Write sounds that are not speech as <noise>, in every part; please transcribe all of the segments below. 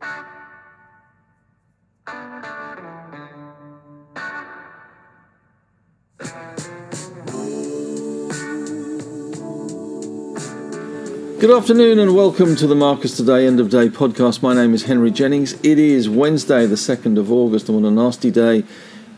Good afternoon and welcome to the Marcus Today End of Day podcast. My name is Henry Jennings. It is Wednesday, the 2nd of August, and what a nasty day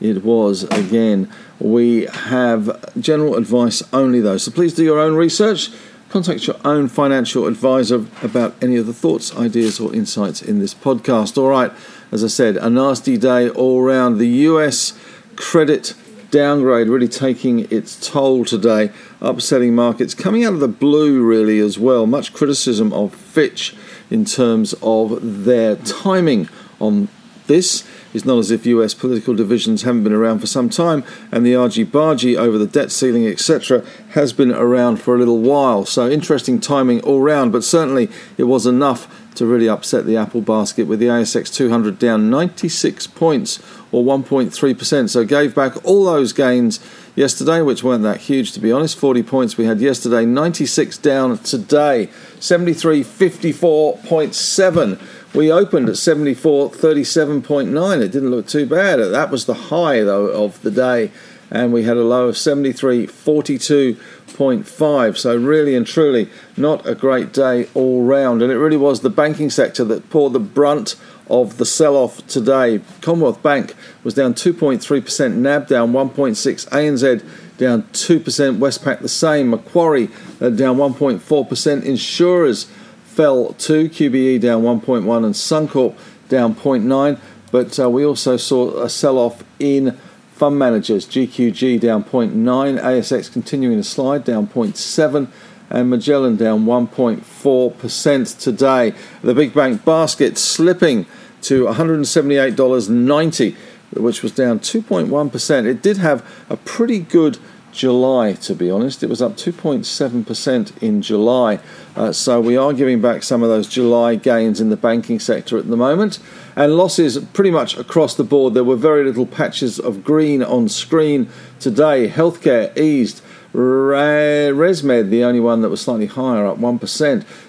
it was again. We have general advice only though, so please do your own research. Contact your own financial advisor about any of the thoughts, ideas, or insights in this podcast. All right, as I said, a nasty day all round. The US credit downgrade really taking its toll today, upsetting markets coming out of the blue, really, as well. Much criticism of Fitch in terms of their timing on this. is not as if US political divisions haven't been around for some time, and the argy bargy over the debt ceiling, etc., has been around for a little while. So, interesting timing all round, but certainly it was enough to really upset the Apple basket with the ASX 200 down 96 points or 1.3%. So gave back all those gains yesterday, which weren't that huge to be honest. 40 points we had yesterday, 96 down today, 73.54.7. We opened at 74.37.9. It didn't look too bad. That was the high though of the day and we had a low of 73.42.5. So, really and truly, not a great day all round. And it really was the banking sector that bore the brunt of the sell off today. Commonwealth Bank was down 2.3%, NAB down 1.6%, ANZ down 2%, Westpac the same, Macquarie uh, down 1.4%, insurers fell 2, QBE down 1.1, and Suncorp down 0.9. But uh, we also saw a sell off in Fund managers, GQG down 0.9, ASX continuing to slide down 0.7, and Magellan down 1.4% today. The big bank basket slipping to $178.90, which was down 2.1%. It did have a pretty good July, to be honest. It was up 2.7% in July. Uh, so we are giving back some of those July gains in the banking sector at the moment. And losses pretty much across the board. There were very little patches of green on screen today. Healthcare eased. ResMed, the only one that was slightly higher, up 1%.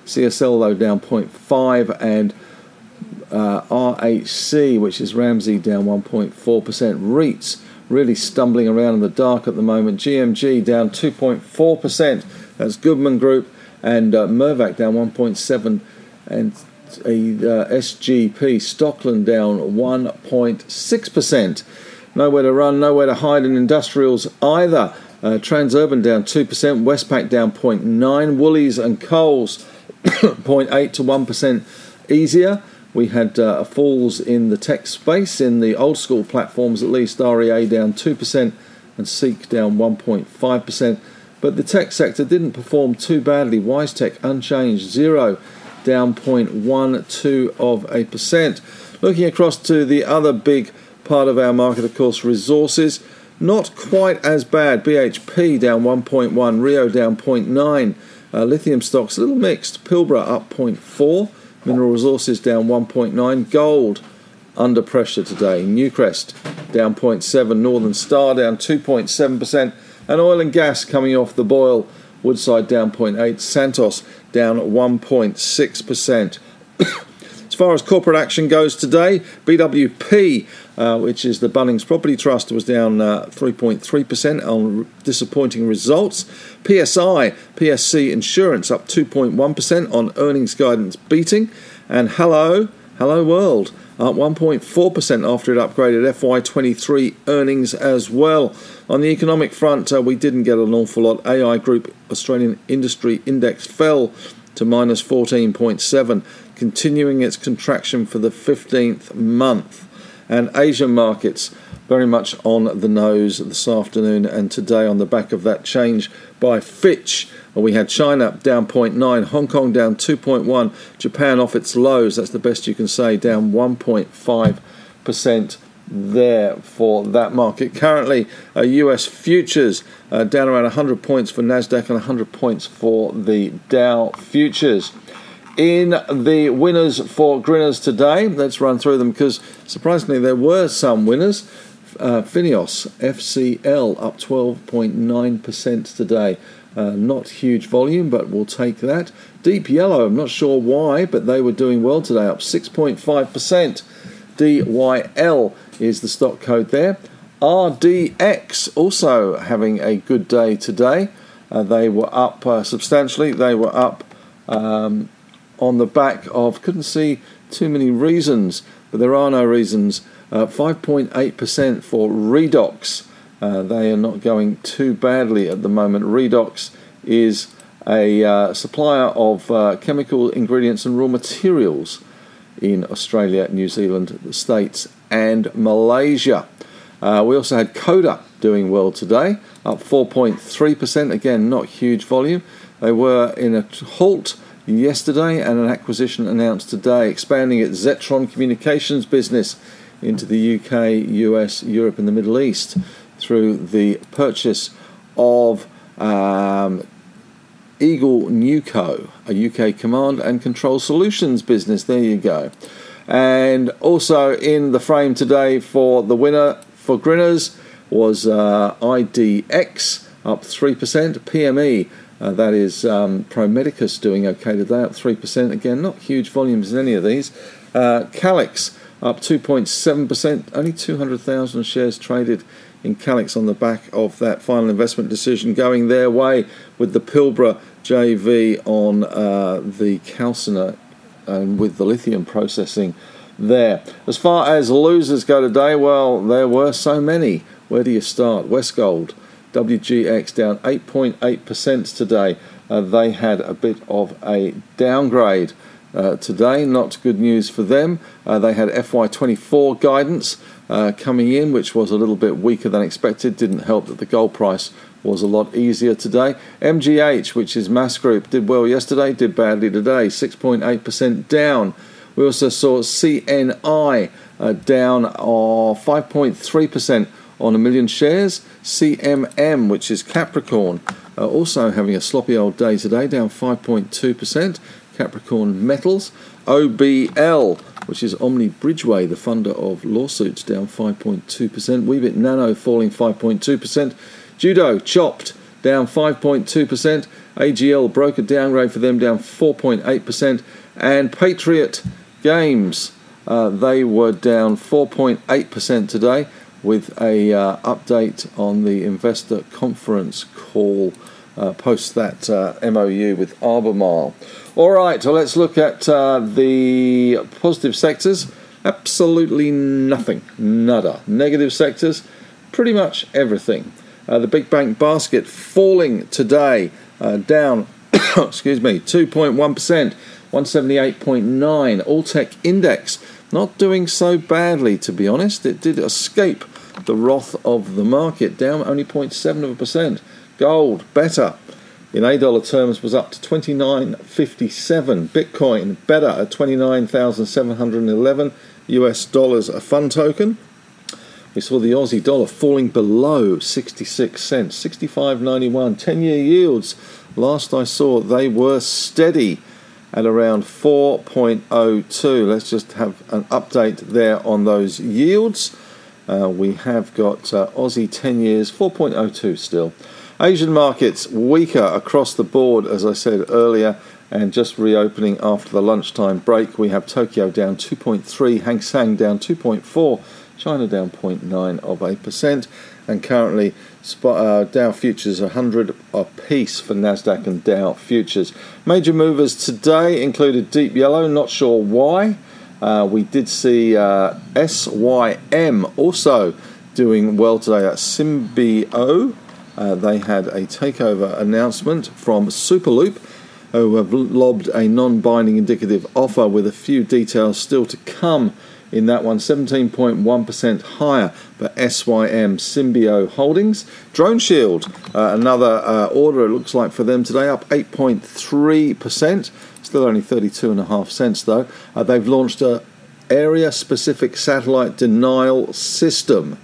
CSL, though, down 0.5%. and uh, RHC, which is Ramsay, down 1.4%. REITs really stumbling around in the dark at the moment. GMG down 2.4%. That's Goodman Group and uh, Mirvac down 1.7 and a uh, SGP Stockland down 1.6%. Nowhere to run, nowhere to hide in industrials either. Uh, Transurban down 2%, Westpac down 0.9, Woolies and Coles <coughs> 0.8 to 1% easier. We had uh, falls in the tech space, in the old school platforms at least, REA down 2% and Seek down 1.5%. But the tech sector didn't perform too badly. WiseTech unchanged, zero, down 0.12 of a percent. Looking across to the other big part of our market, of course, resources, not quite as bad. BHP down 1.1, Rio down 0.9. Uh, lithium stocks a little mixed. Pilbara up 0.4. Mineral Resources down 1.9. Gold under pressure today. Newcrest down 0.7. Northern Star down 2.7%. And oil and gas coming off the boil. Woodside down 0.8. Santos down 1.6%. as far as corporate action goes today, BWP, uh, which is the Bunnings Property Trust, was down uh, 3.3% on disappointing results. PSI, PSC Insurance up 2.1% on earnings guidance beating. And Hello, Hello World up 1.4% after it upgraded FY23 earnings as well. On the economic front, uh, we didn't get an awful lot. AI Group Australian Industry Index fell to minus 14.7, continuing its contraction for the 15th month. And Asian markets very much on the nose this afternoon and today on the back of that change by Fitch. We had China down 0.9, Hong Kong down 2.1, Japan off its lows, that's the best you can say, down 1.5% there for that market. Currently, uh, US futures uh, down around 100 points for Nasdaq and 100 points for the Dow futures. In the winners for Grinners today, let's run through them because surprisingly there were some winners. Uh, FINEOS FCL up 12.9% today. Uh, not huge volume, but we'll take that. Deep Yellow, I'm not sure why, but they were doing well today, up 6.5%. DYL is the stock code there. RDX also having a good day today. Uh, they were up uh, substantially. They were up um, on the back of, couldn't see too many reasons, but there are no reasons. 5.8% uh, for Redox. Uh, they are not going too badly at the moment. Redox is a uh, supplier of uh, chemical ingredients and raw materials in Australia, New Zealand, the States, and Malaysia. Uh, we also had Codan doing well today, up 4.3%. Again, not huge volume. They were in a halt yesterday and an acquisition announced today, expanding its Zetron communications business into the UK, US, Europe, and the Middle East through the purchase of um, Eagle Newco, a UK command and control solutions business. There you go. And also in the frame today for the winner for Grinners was uh, IDX up 3%, PME uh, that is um, Pro Medicus doing okay today, up 3%. Again, not huge volumes in any of these. Uh, Calix up 2.7%, only 200,000 shares traded in Calix on the back of that final investment decision going their way with the Pilbara JV on uh, the calciner and with the lithium processing there. As far as losers go today, well, there were so many. Where do you start? Westgold WGX down 8.8% today. Uh, they had a bit of a downgrade uh, today. Not good news for them. Uh, they had FY24 guidance uh, coming in, which was a little bit weaker than expected. Didn't help that the gold price was a lot easier today. MGH, which is Maas Group, did well yesterday, did badly today, 6.8% down. We also saw CNI uh, down 5.3% on a million shares. CMM, which is Capricorn, uh, also having a sloppy old day today, down 5.2%. Capricorn Metals. OBL, which is Omni Bridgeway, the funder of lawsuits, down 5.2%. Weebit Nano falling 5.2%. Judo chopped down 5.2%. AGL broke a downgrade for them down 4.8%. And Patriot Games, uh, they were down 4.8% today with a uh, update on the investor conference call uh, post that uh, MOU with Albemarle. All right, so let's look at uh, the positive sectors. Absolutely nothing, nada. Negative sectors, pretty much everything. Uh, the big bank basket falling today, uh, down, <coughs> excuse me, 2.1%, 178.9. Alltech index not doing so badly, to be honest. It did escape the wrath of the market, down only 0.7%. Gold, better. In A dollar terms, was up to 29.57. Bitcoin, better at 29,711 US dollars a fund token. We saw the Aussie dollar falling below 66 cents, 65.91. 10 year yields, last I saw, they were steady at around 4.02. Let's just have an update there on those yields. Uh, we have got uh, Aussie 10 years, 4.02 still. Asian markets weaker across the board, as I said earlier, and just reopening after the lunchtime break. We have Tokyo down 2.3, Hang Seng down 2.4, China down 0.9 of a percent, and currently uh, Dow futures 100 a piece for Nasdaq and Dow futures. Major movers today included Deep Yellow, not sure why. Uh, we did see uh, SYM also doing well today. That's Symbio. Uh, they had a takeover announcement from Superloop, who have lobbed a non binding indicative offer with a few details still to come in that one. 17.1% higher for SYM Symbio Holdings. DroneShield, uh, another uh, order it looks like for them today, up 8.3%. Still only 32 and a half cents though. Uh, they've launched a area specific satellite denial system.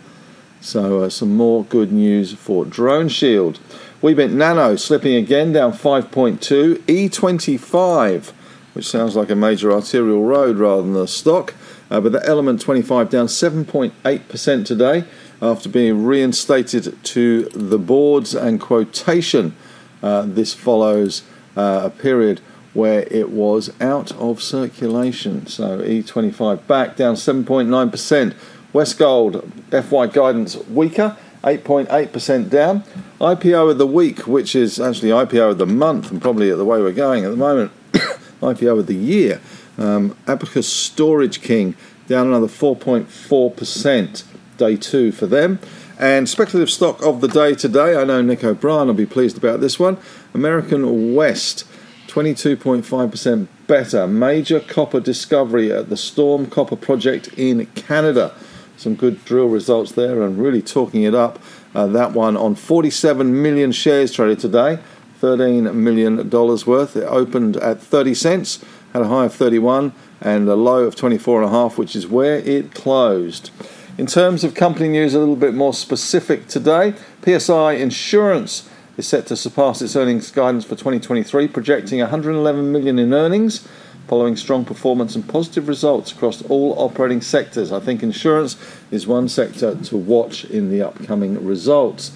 So uh, some more good news for DroneShield. Weebit Nano slipping again down 5.2. E25, which sounds like a major arterial road rather than a stock. Uh, but the Element 25 down 7.8% today after being reinstated to the boards and quotation Uh, this follows uh, a period where it was out of circulation. So E25 back down 7.9%. Westgold FY guidance weaker, 8.8% down. IPO of the week, which is actually IPO of the month and probably the way we're going at the moment, <coughs> IPO of the year. Um, Storage King down another 4.4%, day two for them. And speculative stock of the day today, I know Nick O'Brien will be pleased about this one. American West, 22.5% better. Major copper discovery at the Storm Copper Project in Canada. Some good drill results there and really talking it up. Uh, that one on 47 million shares traded today, $13 million worth. It opened at 30 cents, had a high of 31 and a low of 24.5, which is where it closed. In terms of company news, a little bit more specific today. PSI Insurance is set to surpass its earnings guidance for 2023, projecting 111 million in earnings following strong performance and positive results across all operating sectors. I think insurance is one sector to watch in the upcoming results.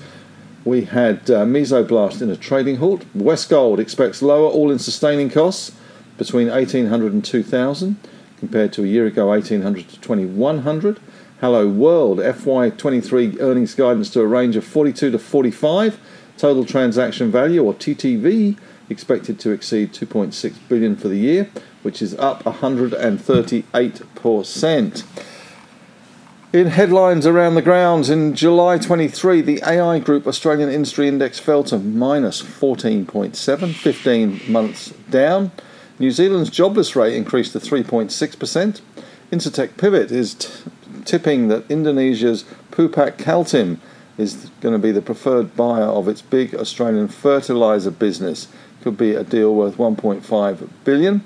We had uh, Mesoblast in a trading halt. Westgold expects lower all-in sustaining costs between 1800 and 2000 compared to a year ago 1800 to 2100. Hello World FY23 earnings guidance to a range of 42 to 45. Total transaction value or TTV expected to exceed 2.6 billion for the year, which is up 138%. In headlines around the grounds, in July 23, the AI Group Australian Industry Index fell to minus 14.7, 15 months down. New Zealand's jobless rate increased to 3.6%. Incitec Pivot is t- tipping that Indonesia's Pupuk Kaltim is going to be the preferred buyer of its big Australian fertilizer business. Could be a deal worth 1.5 billion.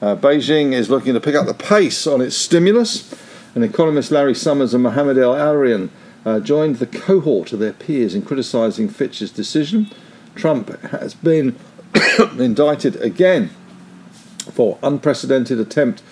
Uh, Beijing is looking to pick up the pace on its stimulus. And economist Larry Summers and Mohamed El-Erian uh, joined the cohort of their peers in criticising Fitch's decision. Trump has been <coughs> indicted again for unprecedented attempt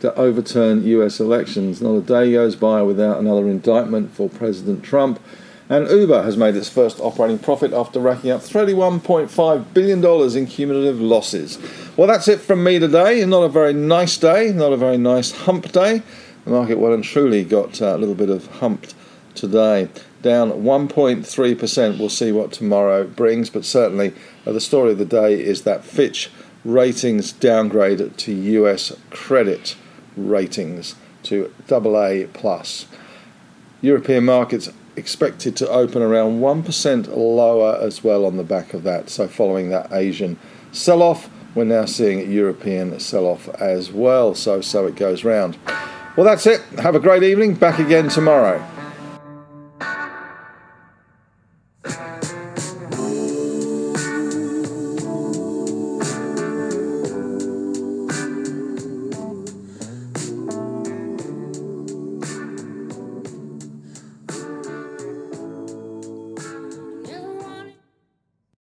to overturn US elections. Not a day goes by without another indictment for President Trump. And Uber has made its first operating profit after racking up $31.5 billion in cumulative losses. Well, that's it from me today. Not a very nice day, not a very nice hump day. The market well and truly got uh, a little bit of humped today. Down 1.3%. We'll see what tomorrow brings, but certainly uh, the story of the day is that Fitch ratings downgrade to US credit ratings to AA. European markets expected to open around 1% lower as well on the back of that. So, following that Asian sell off, we're now seeing European sell off as well. So, so it goes round. Well, that's it. Have a great evening. Back again tomorrow.